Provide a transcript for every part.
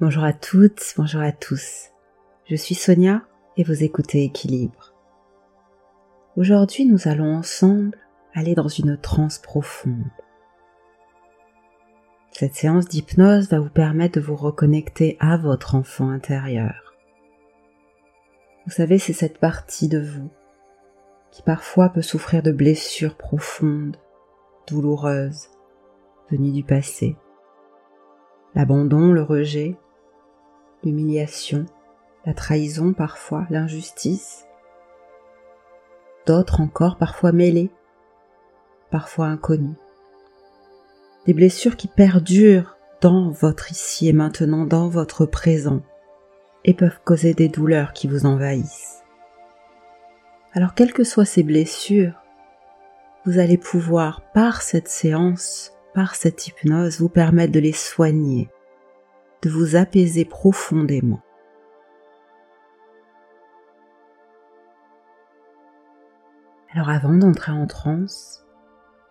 Bonjour à toutes, bonjour à tous. Je suis Sonia et vous écoutez Équilibre. Aujourd'hui, nous allons ensemble aller dans une transe profonde. Cette séance d'hypnose va vous permettre de vous reconnecter à votre enfant intérieur. Vous savez, c'est cette partie de vous qui parfois peut souffrir de blessures profondes, douloureuses, venues du passé. L'abandon, le rejet, l'humiliation, la trahison parfois, l'injustice. D'autres encore parfois mêlées, parfois inconnues. Des blessures qui perdurent dans votre ici et maintenant, dans votre présent, et peuvent causer des douleurs qui vous envahissent. Alors quelles que soient ces blessures, vous allez pouvoir, par cette séance, par cette hypnose, vous permettre de les soigner, de vous apaiser profondément. Alors avant d'entrer en transe,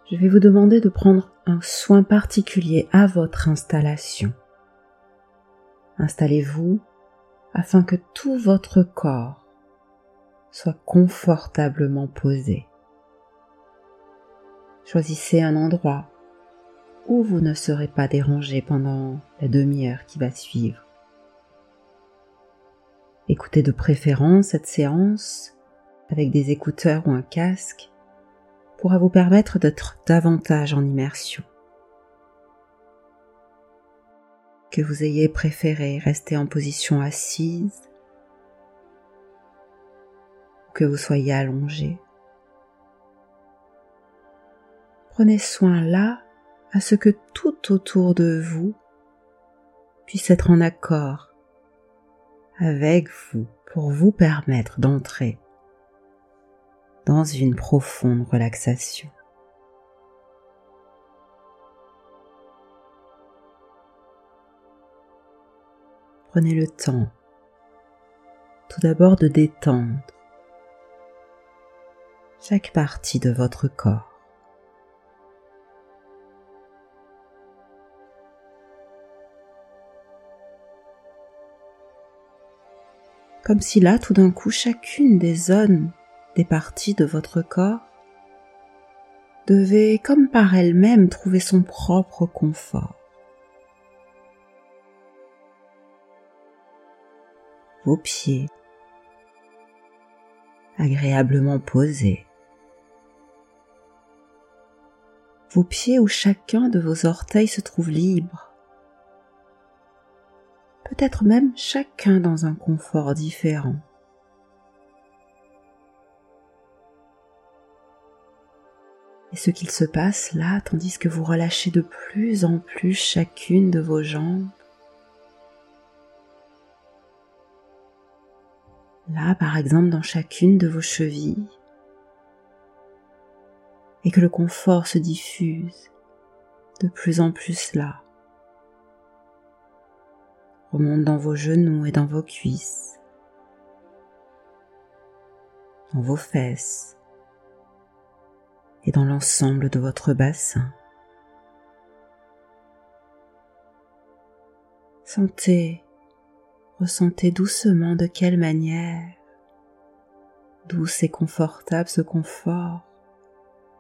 je vais vous demander de prendre un soin particulier à votre installation. Installez-vous afin que tout votre corps soit confortablement posé. Choisissez un endroit où vous ne serez pas dérangé pendant la demi-heure qui va suivre. Écoutez de préférence cette séance avec des écouteurs ou un casque pourra vous permettre d'être davantage en immersion. Que vous ayez préféré rester en position assise ou que vous soyez allongé. Prenez soin là à ce que tout autour de vous puisse être en accord avec vous pour vous permettre d'entrer dans une profonde relaxation. Prenez le temps tout d'abord de détendre chaque partie de votre corps. Comme si là, tout d'un coup, chacune des zones, des parties de votre corps devait, comme par elle-même, trouver son propre confort. Vos pieds, agréablement posés. Vos pieds où chacun de vos orteils se trouve libre peut-être même chacun dans un confort différent. Et ce qu'il se passe là, tandis que vous relâchez de plus en plus chacune de vos jambes, là par exemple dans chacune de vos chevilles, et que le confort se diffuse de plus en plus là remonte dans vos genoux et dans vos cuisses, dans vos fesses et dans l'ensemble de votre bassin. Sentez, ressentez doucement de quelle manière, douce et confortable ce confort,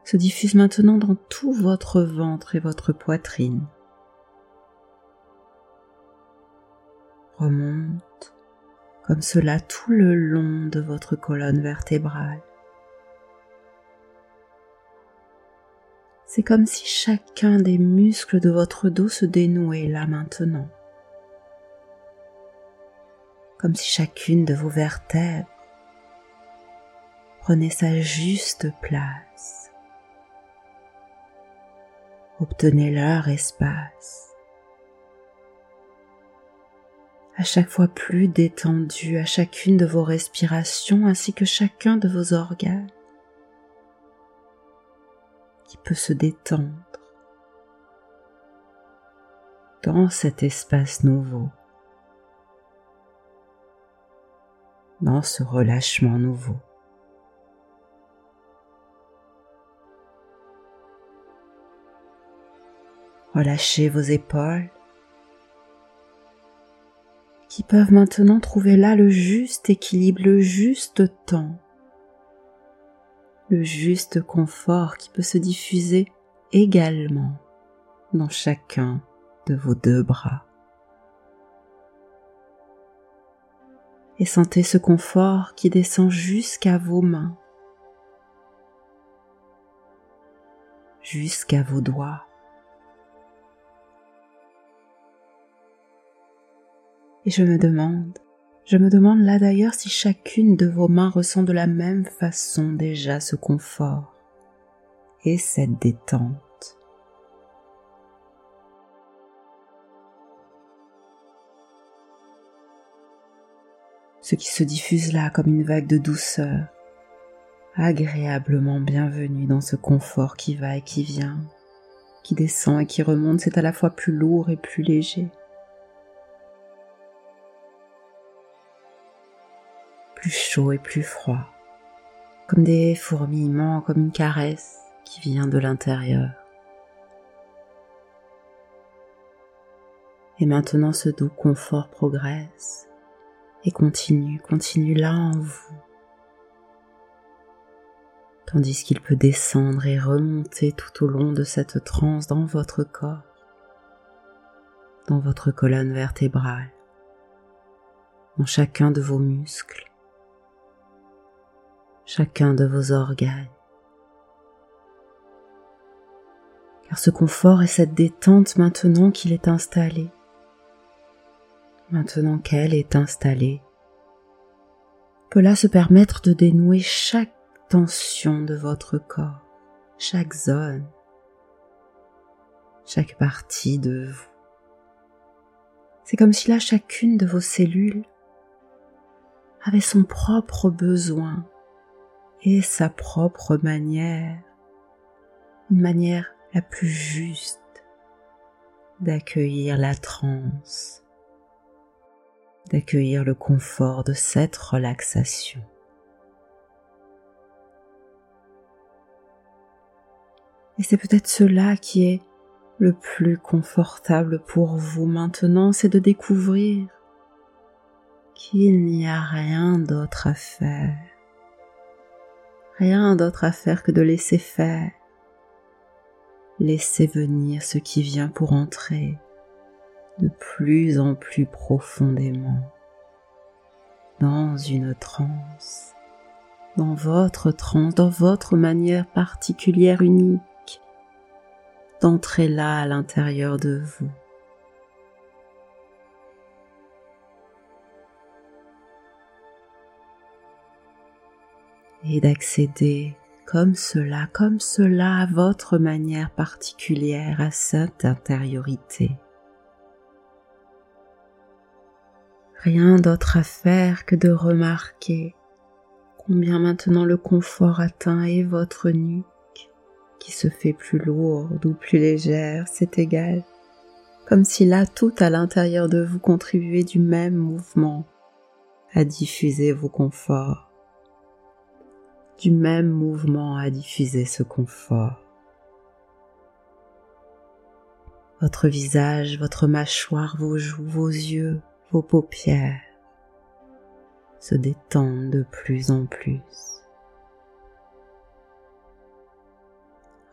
se diffuse maintenant dans tout votre ventre et votre poitrine. Remonte comme cela tout le long de votre colonne vertébrale. C'est comme si chacun des muscles de votre dos se dénouait là maintenant. Comme si chacune de vos vertèbres prenait sa juste place. Obtenez leur espace à chaque fois plus détendu à chacune de vos respirations ainsi que chacun de vos organes qui peut se détendre dans cet espace nouveau, dans ce relâchement nouveau. Relâchez vos épaules qui peuvent maintenant trouver là le juste équilibre, le juste temps, le juste confort qui peut se diffuser également dans chacun de vos deux bras. Et sentez ce confort qui descend jusqu'à vos mains, jusqu'à vos doigts. Et je me demande, je me demande là d'ailleurs si chacune de vos mains ressent de la même façon déjà ce confort et cette détente. Ce qui se diffuse là comme une vague de douceur, agréablement bienvenue dans ce confort qui va et qui vient, qui descend et qui remonte, c'est à la fois plus lourd et plus léger. Plus chaud et plus froid, comme des fourmillements, comme une caresse qui vient de l'intérieur. Et maintenant ce doux confort progresse et continue, continue là en vous, tandis qu'il peut descendre et remonter tout au long de cette transe dans votre corps, dans votre colonne vertébrale, dans chacun de vos muscles, chacun de vos organes. Car ce confort et cette détente maintenant qu'il est installé, maintenant qu'elle est installée, peut là se permettre de dénouer chaque tension de votre corps, chaque zone, chaque partie de vous. C'est comme si là chacune de vos cellules avait son propre besoin et sa propre manière, une manière la plus juste d'accueillir la transe, d'accueillir le confort de cette relaxation. Et c'est peut-être cela qui est le plus confortable pour vous maintenant, c'est de découvrir qu'il n'y a rien d'autre à faire Rien d'autre à faire que de laisser faire. Laisser venir ce qui vient pour entrer de plus en plus profondément dans une transe, dans votre transe, dans votre manière particulière, unique d'entrer là à l'intérieur de vous. Et d'accéder comme cela, comme cela à votre manière particulière à cette intériorité. Rien d'autre à faire que de remarquer combien maintenant le confort atteint et votre nuque qui se fait plus lourde ou plus légère, c'est égal, comme si là tout à l'intérieur de vous contribuait du même mouvement à diffuser vos conforts du même mouvement à diffuser ce confort. Votre visage, votre mâchoire, vos joues, vos yeux, vos paupières se détendent de plus en plus.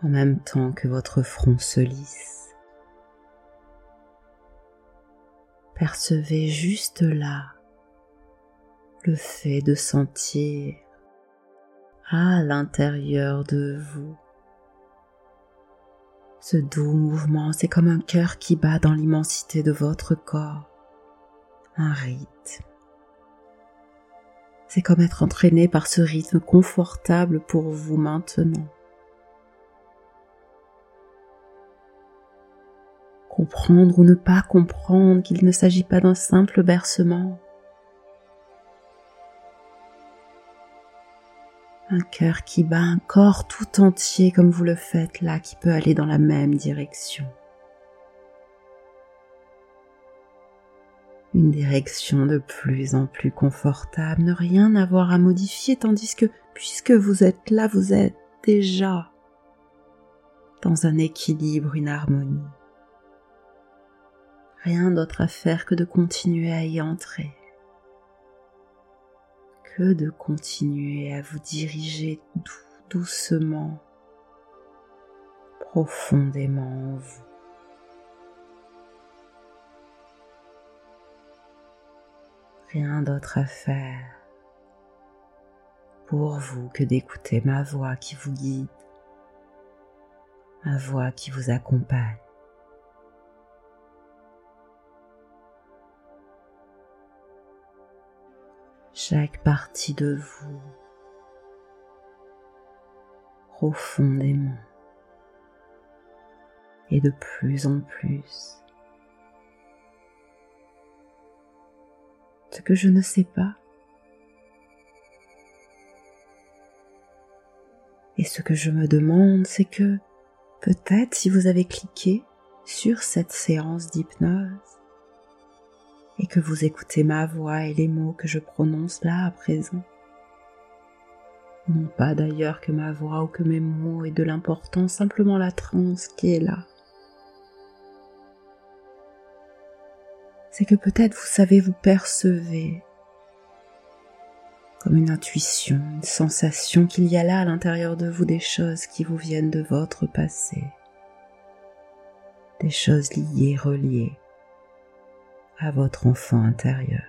En même temps que votre front se lisse. Percevez juste là le fait de sentir à l'intérieur de vous. Ce doux mouvement, c'est comme un cœur qui bat dans l'immensité de votre corps, un rythme. C'est comme être entraîné par ce rythme confortable pour vous maintenant. Comprendre ou ne pas comprendre qu'il ne s'agit pas d'un simple bercement, un cœur qui bat, un corps tout entier comme vous le faites là, qui peut aller dans la même direction. Une direction de plus en plus confortable, ne rien avoir à modifier, tandis que puisque vous êtes là, vous êtes déjà dans un équilibre, une harmonie. Rien d'autre à faire que de continuer à y entrer. Que de continuer à vous diriger doucement, profondément en vous. Rien d'autre à faire pour vous que d'écouter ma voix qui vous guide, ma voix qui vous accompagne. Chaque partie de vous profondément et de plus en plus. Ce que je ne sais pas, Et ce que je me demande, c'est que peut-être si vous avez cliqué sur cette séance d'hypnose et que vous écoutez ma voix et les mots que je prononce là à présent, non pas d'ailleurs que ma voix ou que mes mots aient de l'importance, simplement la transe qui est là. C'est que peut-être vous savez, vous percevez comme une intuition, une sensation qu'il y a là à l'intérieur de vous des choses qui vous viennent de votre passé, des choses liées, reliées à votre enfant intérieur.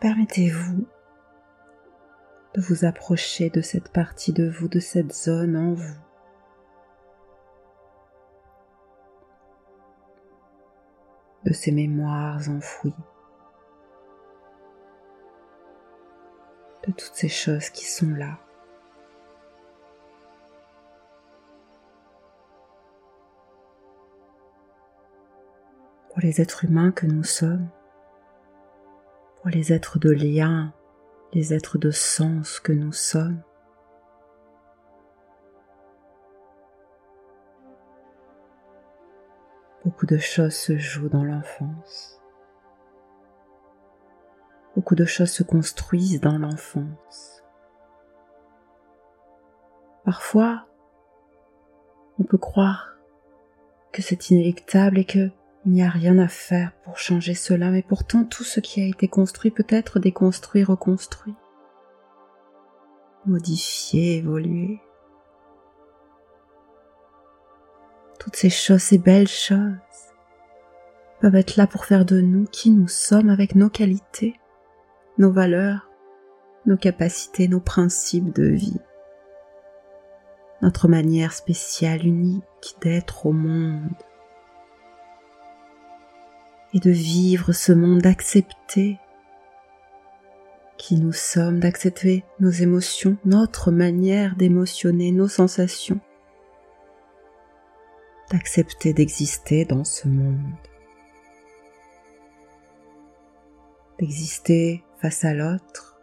Permettez-vous de vous approcher de cette partie de vous, de cette zone en vous de ces mémoires enfouies, de toutes ces choses qui sont là. Pour les êtres humains que nous sommes, pour les êtres de lien, les êtres de sens que nous sommes, Beaucoup de choses se jouent dans l'enfance. Beaucoup de choses se construisent dans l'enfance. Parfois, on peut croire que c'est inéluctable et qu'il n'y a rien à faire pour changer cela, mais pourtant tout ce qui a été construit peut être déconstruit, reconstruit, modifié, évolué. toutes ces choses, ces belles choses, peuvent être là pour faire de nous qui nous sommes avec nos qualités, nos valeurs, nos capacités, nos principes de vie, notre manière spéciale, unique d'être au monde et de vivre ce monde, d'accepter qui nous sommes, d'accepter nos émotions, notre manière d'émotionner, nos sensations, d'accepter d'exister dans ce monde, d'exister face à l'autre,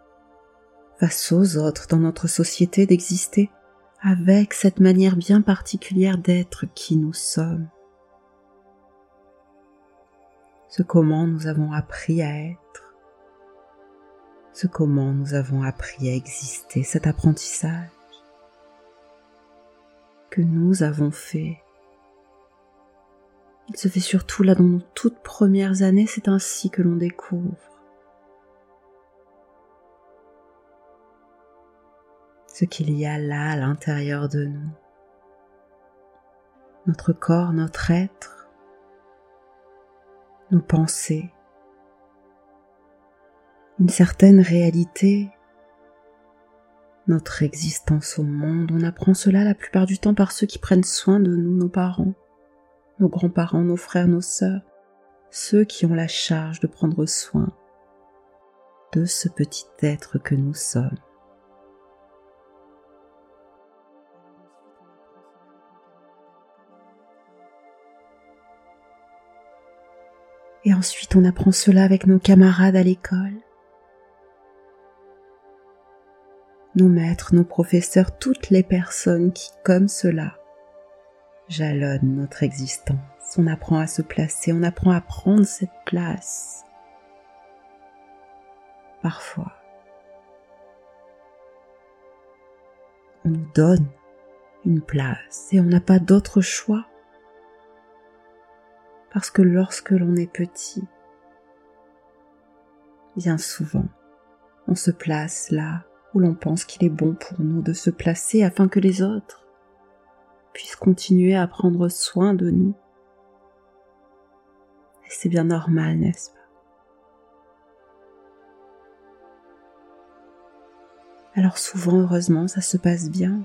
face aux autres dans notre société, d'exister avec cette manière bien particulière d'être qui nous sommes, ce comment nous avons appris à être, ce comment nous avons appris à exister, cet apprentissage que nous avons fait il se fait surtout là dans nos toutes premières années, c'est ainsi que l'on découvre. Ce qu'il y a là à l'intérieur de nous. Notre corps, notre être, nos pensées, une certaine réalité, notre existence au monde. On apprend cela la plupart du temps par ceux qui prennent soin de nous, nos parents nos grands-parents, nos frères, nos sœurs, ceux qui ont la charge de prendre soin de ce petit être que nous sommes. Et ensuite on apprend cela avec nos camarades à l'école, nos maîtres, nos professeurs, toutes les personnes qui, comme cela, jalonne notre existence. On apprend à se placer, on apprend à prendre cette place. Parfois, on nous donne une place et on n'a pas d'autre choix. Parce que lorsque l'on est petit, bien souvent, on se place là où l'on pense qu'il est bon pour nous de se placer afin que les autres puissent continuer à prendre soin de nous. Et c'est bien normal, n'est-ce pas? Alors souvent, heureusement, ça se passe bien.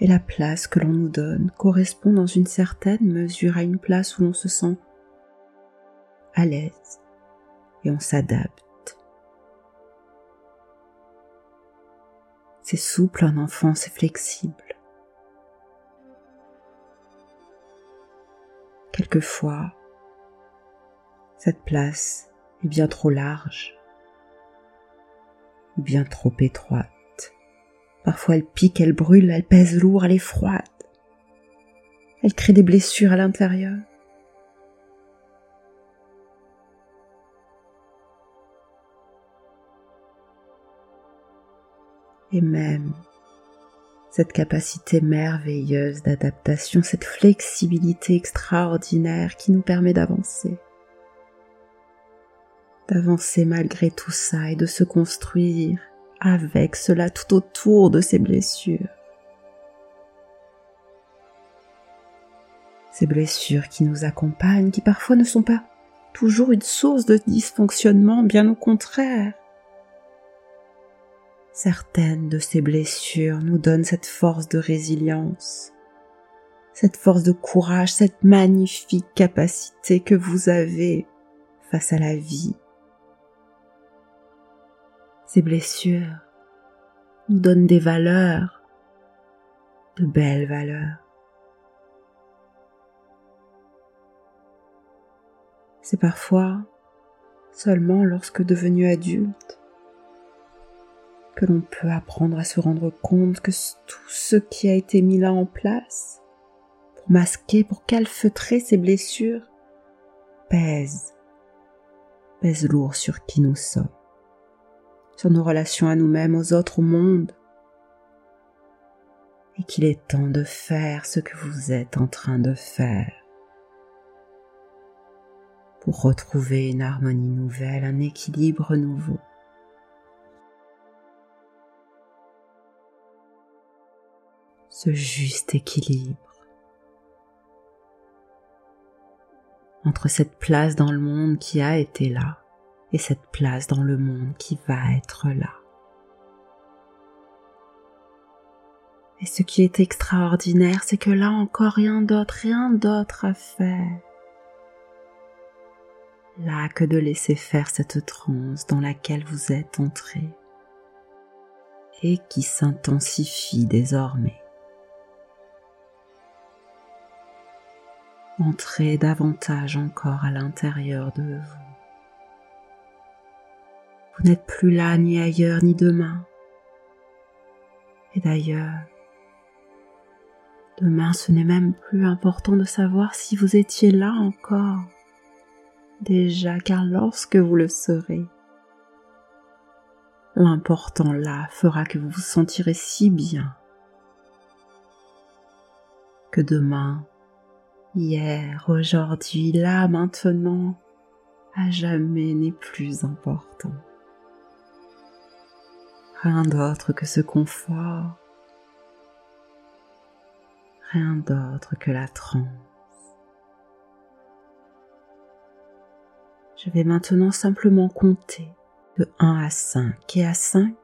Et la place que l'on nous donne correspond dans une certaine mesure à une place où l'on se sent à l'aise et on s'adapte. C'est souple un enfant, c'est flexible. Quelquefois, cette place est bien trop large bien trop étroite. Parfois elle pique, elle brûle, elle pèse lourd, elle est froide. Elle crée des blessures à l'intérieur. Et même cette capacité merveilleuse d'adaptation, cette flexibilité extraordinaire qui nous permet d'avancer. D'avancer malgré tout ça et de se construire avec cela tout autour de ces blessures. Ces blessures qui nous accompagnent, qui parfois ne sont pas toujours une source de dysfonctionnement, bien au contraire. Certaines de ces blessures nous donnent cette force de résilience, cette force de courage, cette magnifique capacité que vous avez face à la vie, blessures nous donnent des valeurs, de belles valeurs. C'est parfois seulement lorsque devenu adulte que l'on peut apprendre à se rendre compte que tout ce qui a été mis là en place pour masquer, pour calfeutrer ces blessures pèse, pèse lourd sur qui nous sommes sur nos relations à nous-mêmes, aux autres, au monde. Et qu'il est temps de faire ce que vous êtes en train de faire pour retrouver une harmonie nouvelle, un équilibre nouveau. Ce juste équilibre entre cette place dans le monde qui a été là et cette place dans le monde qui va être là. Et ce qui est extraordinaire, c'est que là encore rien d'autre, rien d'autre à faire. Là que de laisser faire cette transe dans laquelle vous êtes entré et qui s'intensifie désormais. Entrez davantage encore à l'intérieur de vous. Vous n'êtes plus là ni ailleurs ni demain. Et d'ailleurs, demain ce n'est même plus important de savoir si vous étiez là encore. Déjà, car lorsque vous le serez, l'important là fera que vous vous sentirez si bien que demain, hier, aujourd'hui, là, maintenant, à jamais n'est plus important rien d'autre que ce confort, rien d'autre que la transe. Je vais maintenant simplement compter de 1 à 5 et à 5,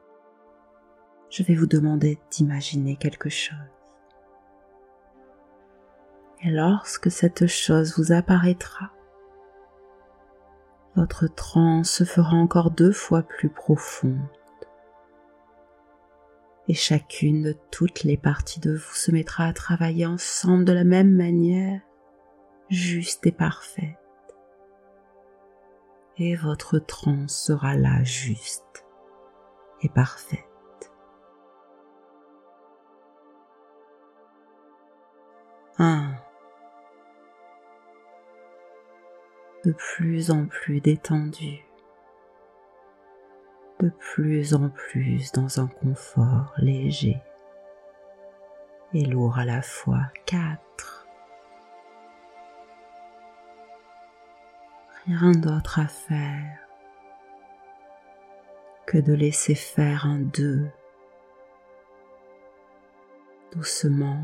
je vais vous demander d'imaginer quelque chose. Et lorsque cette chose vous apparaîtra, votre transe se fera encore deux fois plus profonde et chacune de toutes les parties de vous se mettra à travailler ensemble de la même manière, juste et parfaite. Et votre transe sera là juste et parfaite. Un. De plus en plus détendu de plus en plus dans un confort léger et lourd à la fois. Quatre. Rien d'autre à faire que de laisser faire un deux doucement,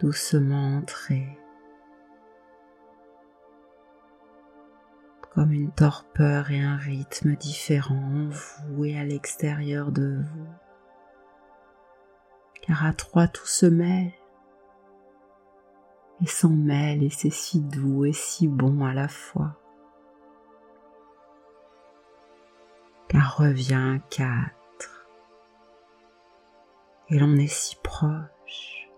doucement entrer. Comme une torpeur et un rythme différent en vous et à l'extérieur de vous. Car à trois tout se mêle et s'en mêle et c'est si doux et si bon à la fois. Car revient quatre et l'on est si proche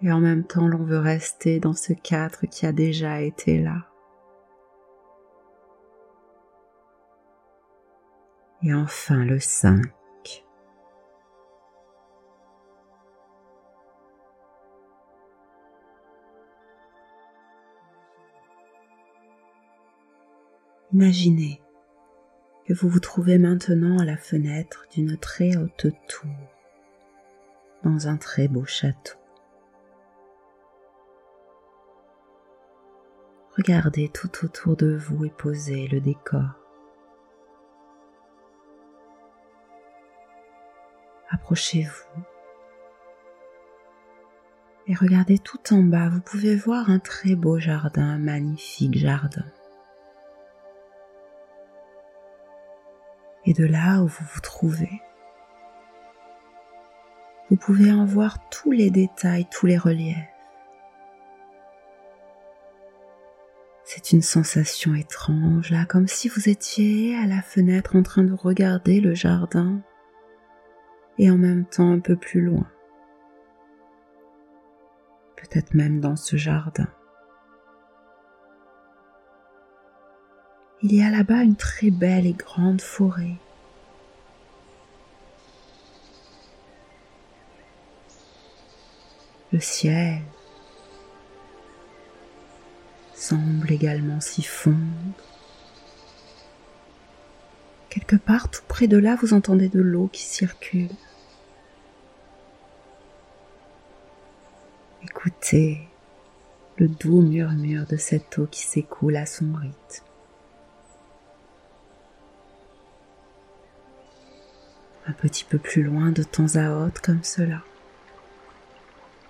et en même temps l'on veut rester dans ce quatre qui a déjà été là. Et enfin le 5. Imaginez que vous vous trouvez maintenant à la fenêtre d'une très haute tour dans un très beau château. Regardez tout autour de vous et posez le décor. Approchez-vous et regardez tout en bas, vous pouvez voir un très beau jardin, un magnifique jardin. Et de là où vous vous trouvez, vous pouvez en voir tous les détails, tous les reliefs. C'est une sensation étrange là, comme si vous étiez à la fenêtre en train de regarder le jardin et en même temps un peu plus loin, peut-être même dans ce jardin. Il y a là-bas une très belle et grande forêt. Le ciel semble également s'y fondre. Quelque part tout près de là, vous entendez de l'eau qui circule. Écoutez le doux murmure de cette eau qui s'écoule à son rythme. Un petit peu plus loin, de temps à autre, comme cela,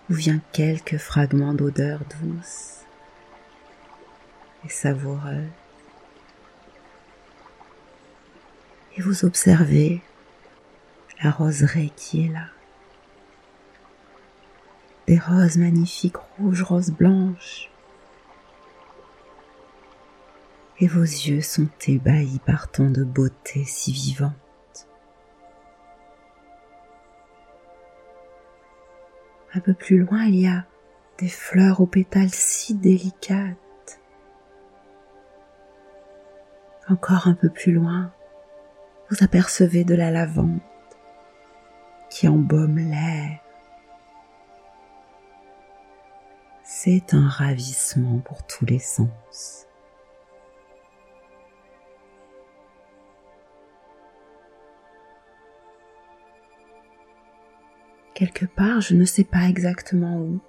vous vient quelques fragments d'odeur douce et savoureuse. Et vous observez la roseraie qui est là des roses magnifiques rouges, roses blanches. Et vos yeux sont ébahis par tant de beauté si vivante. Un peu plus loin, il y a des fleurs aux pétales si délicates. Encore un peu plus loin, vous apercevez de la lavande qui embaume l'air c'est un ravissement pour tous les sens. Quelque part, je ne sais pas exactement où.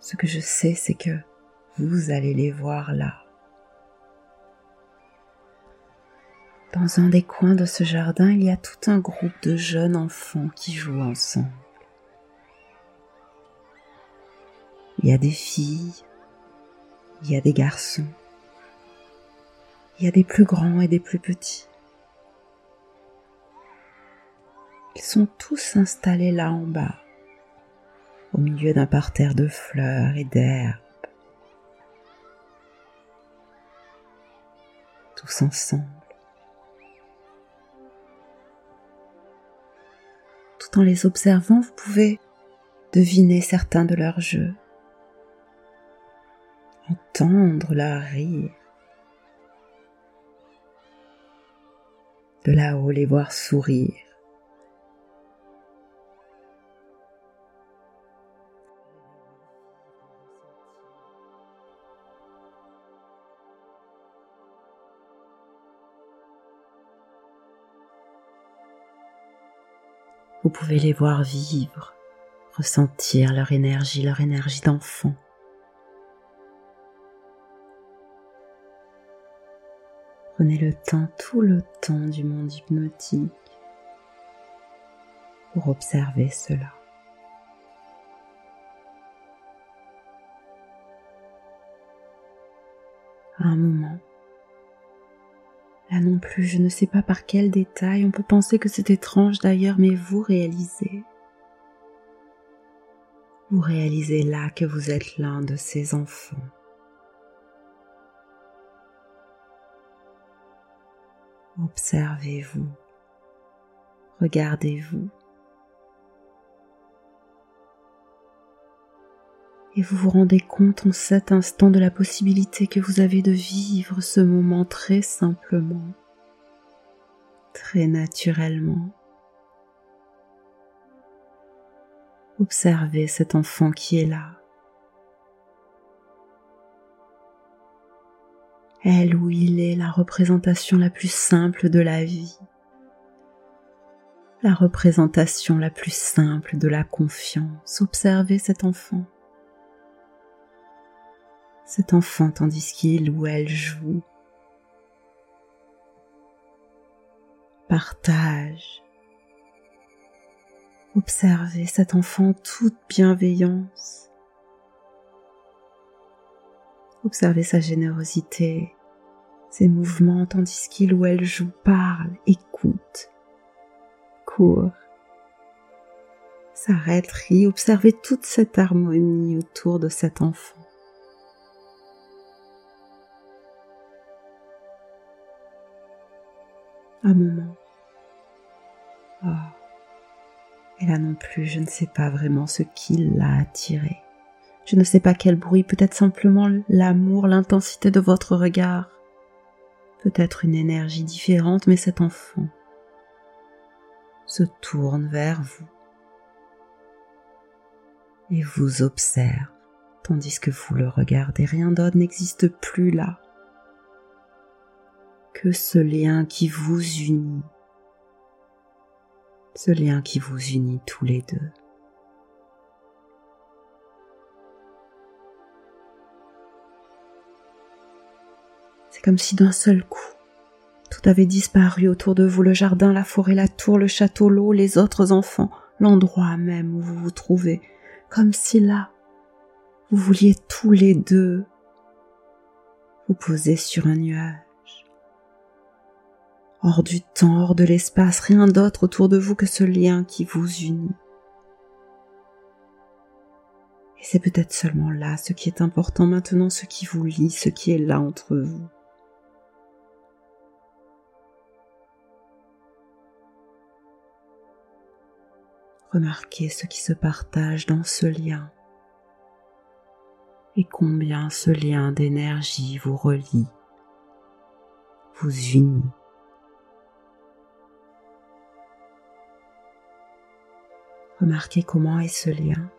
Ce que je sais, c'est que vous allez les voir là. Dans un des coins de ce jardin, il y a tout un groupe de jeunes enfants qui jouent ensemble. Il y a des filles, il y a des garçons, il y a des plus grands et des plus petits. Ils sont tous installés là en bas, au milieu d'un parterre de fleurs et d'herbes. Tous ensemble. En les observant, vous pouvez deviner certains de leurs jeux entendre leur rire. De là-haut les voir sourire. Vous pouvez les voir vivre, ressentir leur énergie, leur énergie d'enfant. Prenez le temps, tout le temps du monde hypnotique pour observer cela. Un moment, là non plus, je ne sais pas par quel détail, on peut penser que c'est étrange d'ailleurs, mais vous réalisez. Vous réalisez là que vous êtes l'un de ces enfants Observez-vous, regardez-vous. Et vous vous rendez compte en cet instant de la possibilité que vous avez de vivre ce moment très simplement, très naturellement. Observez cet enfant qui est là. elle ou il est la représentation la plus simple de la vie, la représentation la plus simple de la confiance. Observez cet enfant, cet enfant tandis qu'il ou elle joue, partage. Observez cet enfant toute bienveillance Observez sa générosité, ses mouvements tandis qu'il ou elle joue, parle, écoute, court, s'arrête, rit. Observez toute cette harmonie autour de cet enfant. Un moment. Oh. Et là non plus, je ne sais pas vraiment ce qui l'a attiré. Je ne sais pas quel bruit, peut-être simplement l'amour, l'intensité de votre regard, peut-être une énergie différente, mais cet enfant se tourne vers vous et vous observe, tandis que vous le regardez. Rien d'autre n'existe plus là que ce lien qui vous unit, ce lien qui vous unit tous les deux. C'est comme si d'un seul coup, tout avait disparu autour de vous, le jardin, la forêt, la tour, le château, l'eau, les autres enfants, l'endroit même où vous vous trouvez, comme si là, vous vouliez tous les deux vous poser sur un nuage. Hors du temps, hors de l'espace, rien d'autre autour de vous que ce lien qui vous unit. Et c'est peut-être seulement là ce qui est important maintenant, ce qui vous lie, ce qui est là entre vous. Remarquez ce qui se partage dans ce lien et combien ce lien d'énergie vous relie, vous unit. Remarquez comment est ce lien.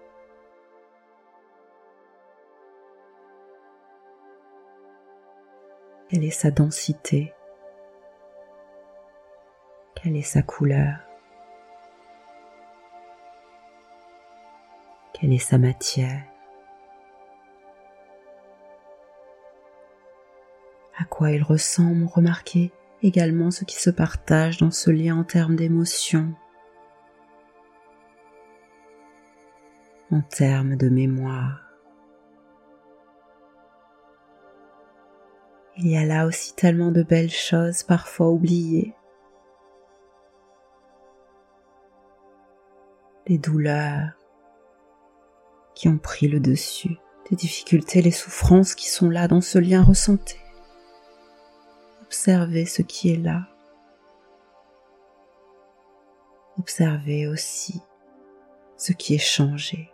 Quelle est sa densité? Quelle est sa couleur? Quelle est sa matière? À quoi il ressemble? Remarquez également ce qui se partage dans ce lien en termes d'émotion, en termes de mémoire. Il y a là aussi tellement de belles choses parfois oubliées. Des douleurs, qui ont pris le dessus, des difficultés, les souffrances qui sont là dans ce lien ressentez. Observez ce qui est là. Observez aussi ce qui est changé.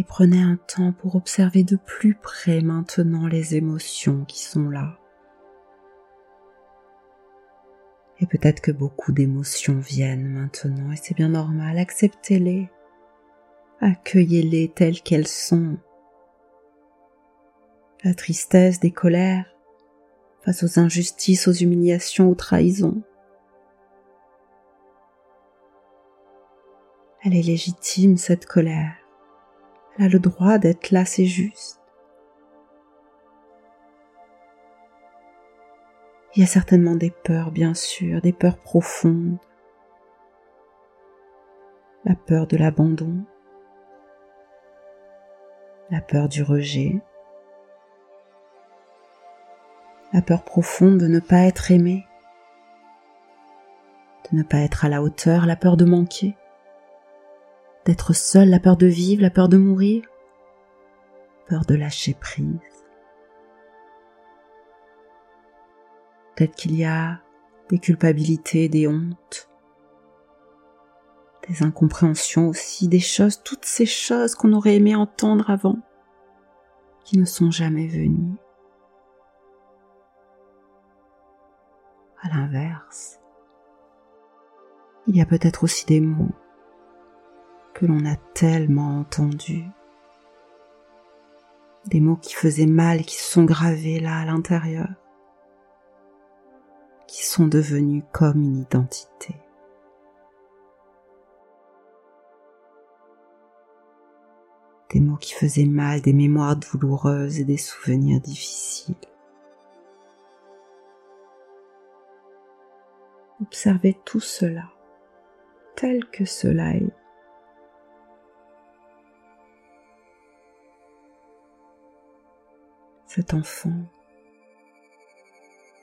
Et prenez un temps pour observer de plus près maintenant les émotions qui sont là. Et peut-être que beaucoup d'émotions viennent maintenant et c'est bien normal. Acceptez-les. Accueillez-les telles qu'elles sont. La tristesse, des colères, face aux injustices, aux humiliations, aux trahisons. Elle est légitime, cette colère. Elle a le droit d'être là, c'est juste. Il y a certainement des peurs, bien sûr, des peurs profondes. La peur de l'abandon, la peur du rejet, la peur profonde de ne pas être aimé, de ne pas être à la hauteur, la peur de manquer, d'être seul, la peur de vivre, la peur de mourir, peur de lâcher prise. Peut-être qu'il y a des culpabilités, des hontes, des incompréhensions aussi, des choses, toutes ces choses qu'on aurait aimé entendre avant, qui ne sont jamais venues. À l'inverse, il y a peut-être aussi des mots que l'on a tellement entendus, des mots qui faisaient mal, qui sont gravés là à l'intérieur, qui sont devenus comme une identité. Des mots qui faisaient mal, des mémoires douloureuses et des souvenirs difficiles. Observez tout cela tel que cela est. Cet enfant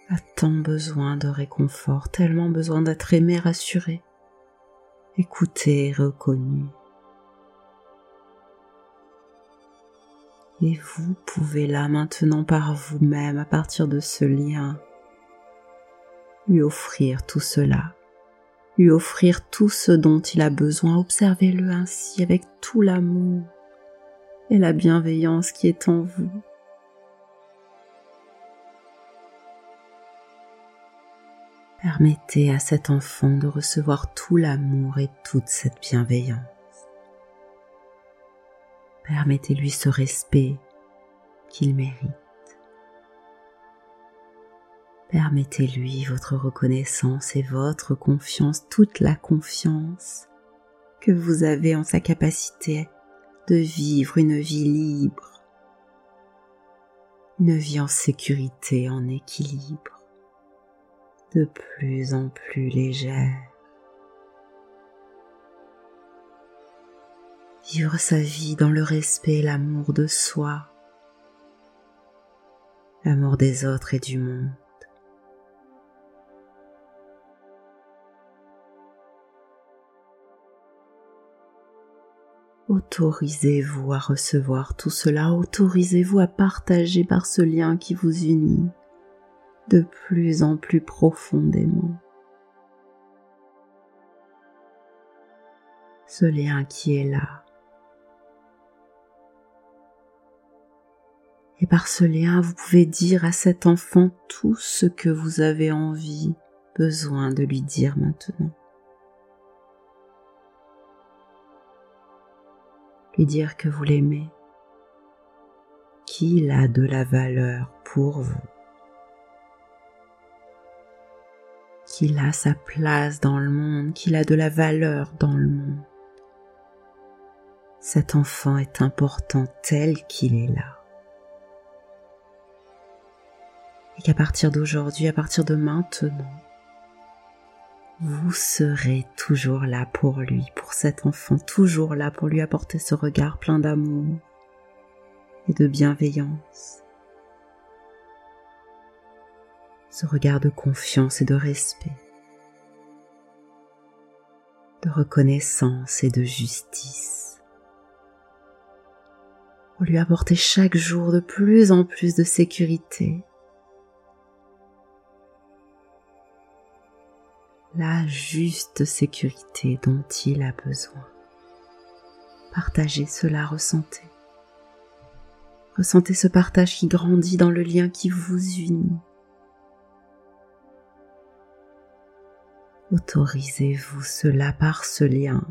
a tant besoin de réconfort, tellement besoin d'être aimé, rassuré, écouté, reconnu. Et vous pouvez là maintenant par vous-même, à partir de ce lien, lui offrir tout cela, lui offrir tout ce dont il a besoin. Observez-le ainsi avec tout l'amour et la bienveillance qui est en vous. Permettez à cet enfant de recevoir tout l'amour et toute cette bienveillance. Permettez-lui ce respect qu'il mérite. Permettez-lui votre reconnaissance et votre confiance, toute la confiance que vous avez en sa capacité de vivre une vie libre, une vie en sécurité, en équilibre de plus en plus légère. Vivre sa vie dans le respect l'amour de soi, l'amour des autres et du monde. Autorisez-vous à recevoir tout cela, autorisez-vous à partager par ce lien qui vous unit de plus en plus profondément. Ce lien qui est là. Et par ce lien, vous pouvez dire à cet enfant tout ce que vous avez envie, besoin de lui dire maintenant. Lui dire que vous l'aimez, qu'il a de la valeur pour vous. Qu'il a sa place dans le monde, qu'il a de la valeur dans le monde. Cet enfant est important tel qu'il est là. Et qu'à partir d'aujourd'hui, à partir de maintenant, vous serez toujours là pour lui, pour cet enfant, toujours là pour lui apporter ce regard plein d'amour et de bienveillance ce regard de confiance et de respect, de reconnaissance et de justice, pour lui apporter chaque jour de plus en plus de sécurité, la juste sécurité dont il a besoin. Partagez cela, ressentez. Ressentez ce partage qui grandit dans le lien qui vous unit. Autorisez-vous cela par ce lien.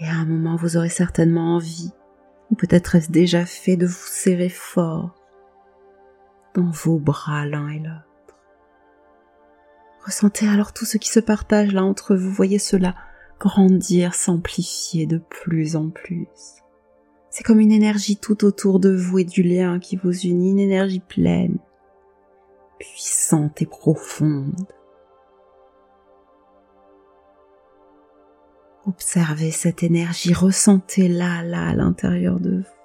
Et à un moment, vous aurez certainement envie ou peut-être est-ce déjà fait de vous serrer fort dans vos bras l'un et l'autre. Ressentez alors tout ce qui se partage là entre vous, voyez cela grandir, s'amplifier de plus en plus. C'est comme une énergie tout autour de vous et du lien qui vous unit, une énergie pleine, puissante et profonde. Observez cette énergie, ressentez-la là à l'intérieur de vous.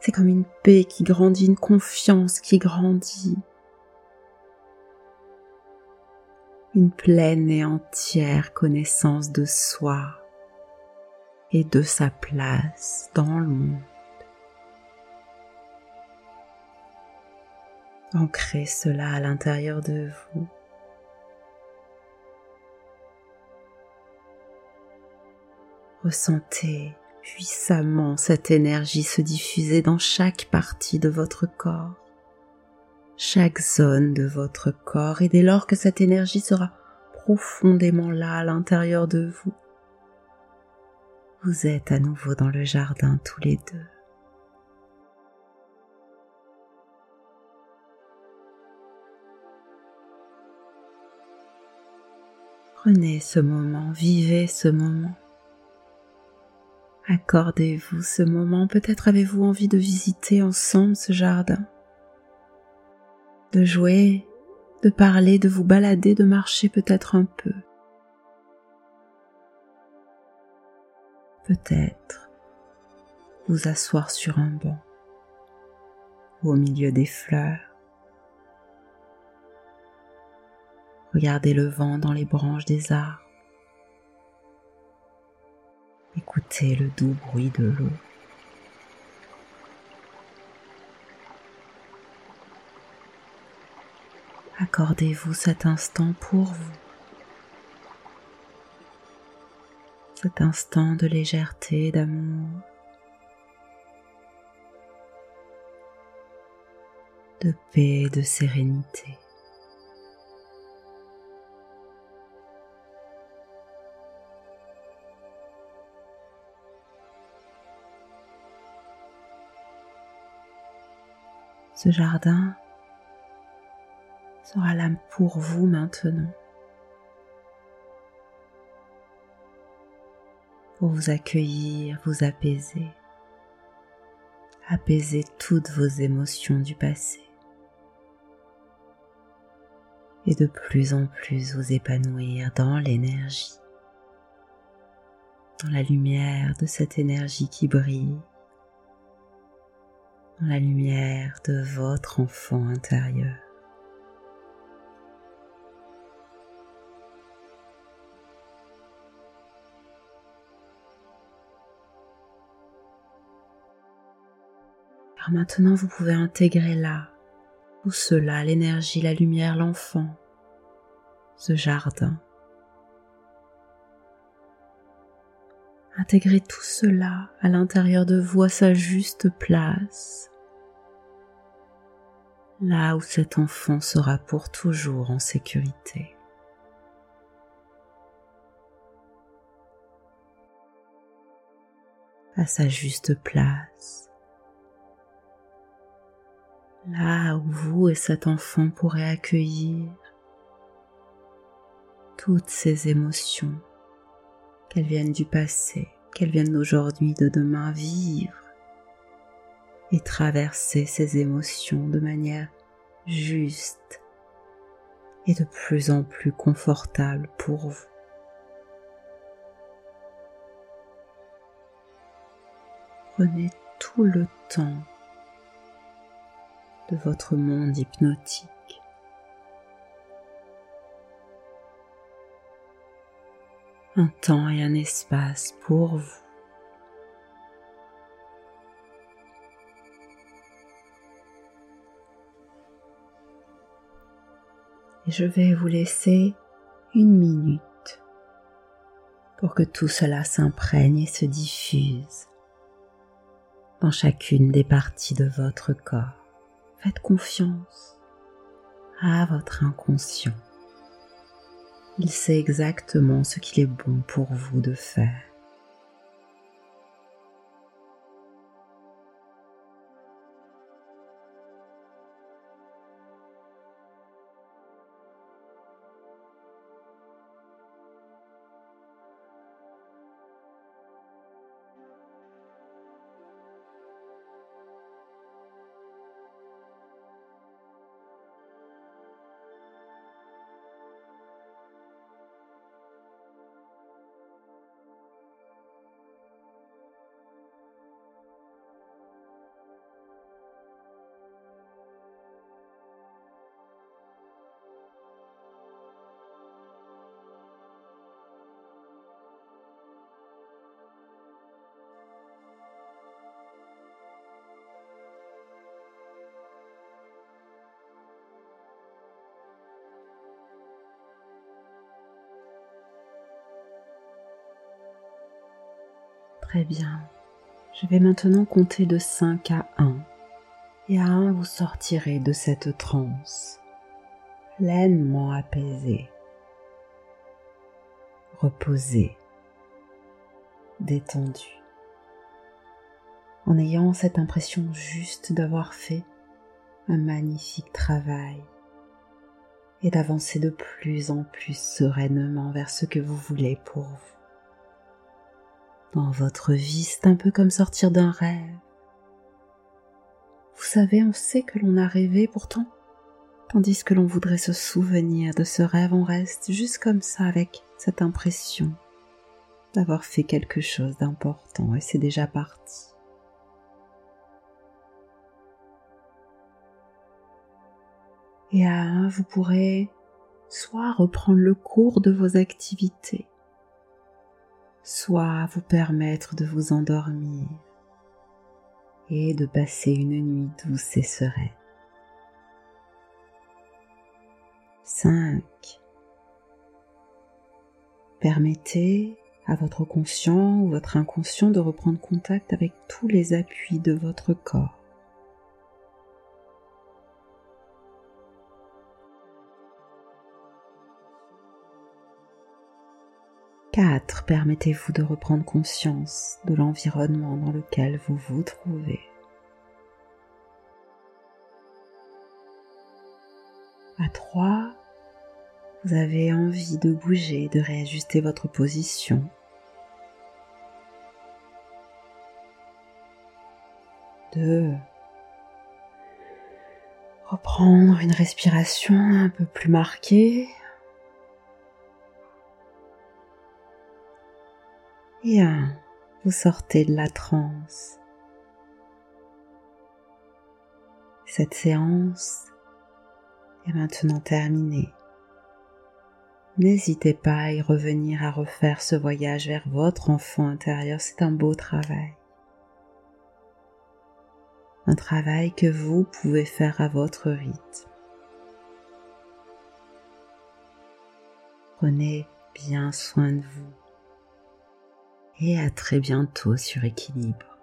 C'est comme une paix qui grandit, une confiance qui grandit. Une pleine et entière connaissance de soi et de sa place dans le. Ancrez cela à l'intérieur de vous. Ressentez puissamment cette énergie se diffuser dans chaque partie de votre corps, chaque zone de votre corps, et dès lors que cette énergie sera profondément là à l'intérieur de vous, vous êtes à nouveau dans le jardin tous les deux. Prenez ce moment, vivez ce moment. Accordez-vous ce moment, peut-être avez-vous envie de visiter ensemble ce jardin, de jouer, de parler, de vous balader, de marcher peut-être un peu. Peut-être vous asseoir sur un banc au milieu des fleurs. Regardez le vent dans les branches des arbres. Écoutez le doux bruit de l'eau. Accordez-vous cet instant pour vous. Cet instant de légèreté, d'amour, de paix, de sérénité. Ce jardin sera là pour vous maintenant. Pour vous accueillir, vous apaiser. Apaiser toutes vos émotions du passé. Et de plus en plus vous épanouir dans l'énergie. Dans la lumière de cette énergie qui brille dans la lumière de votre enfant intérieur. Alors maintenant, vous pouvez intégrer là, tout cela, l'énergie, la lumière, l'enfant, ce jardin. Intégrez tout cela à l'intérieur de vous à sa juste place, là où cet enfant sera pour toujours en sécurité. à sa juste place, là où vous et cet enfant pourrez accueillir toutes ces émotions qu'elles viennent du passé, qu'elles viennent d'aujourd'hui, de demain, vivre et traverser ces émotions de manière juste et de plus en plus confortable pour vous. Prenez tout le temps de votre monde hypnotique un temps et un espace pour vous. Et je vais vous laisser une minute pour que tout cela s'imprègne et se diffuse dans chacune des parties de votre corps. Faites confiance à votre inconscient. Il sait exactement ce qu'il est bon pour vous de faire. Très bien. Je vais maintenant compter de 5 à 1. Et à 1, vous sortirez de cette transe, pleinement apaisé, reposé, détendu, en ayant cette impression juste d'avoir fait un magnifique travail et d'avancer de plus en plus sereinement vers ce que vous voulez pour vous. Dans votre vie, c'est un peu comme sortir d'un rêve. Vous savez, on sait que l'on a rêvé pourtant, tandis que l'on voudrait se souvenir de ce rêve, on reste juste comme ça avec cette impression d'avoir fait quelque chose d'important et c'est déjà parti. Et à un, vous pourrez soit reprendre le cours de vos activités, soit vous permettre de vous endormir et de passer une nuit douce et sereine. 5. Permettez à votre conscient ou votre inconscient de reprendre contact avec tous les appuis de votre corps. 4. Permettez-vous de reprendre conscience de l'environnement dans lequel vous vous trouvez. À 3. Vous avez envie de bouger, de réajuster votre position. 2. Reprendre une respiration un peu plus marquée et vous sortez de la transe. Cette séance est maintenant terminée. N'hésitez pas à y revenir à refaire ce voyage vers votre enfant intérieur, c'est un beau travail. Un travail que vous pouvez faire à votre rythme. Prenez bien soin de vous et à très bientôt sur équilibre.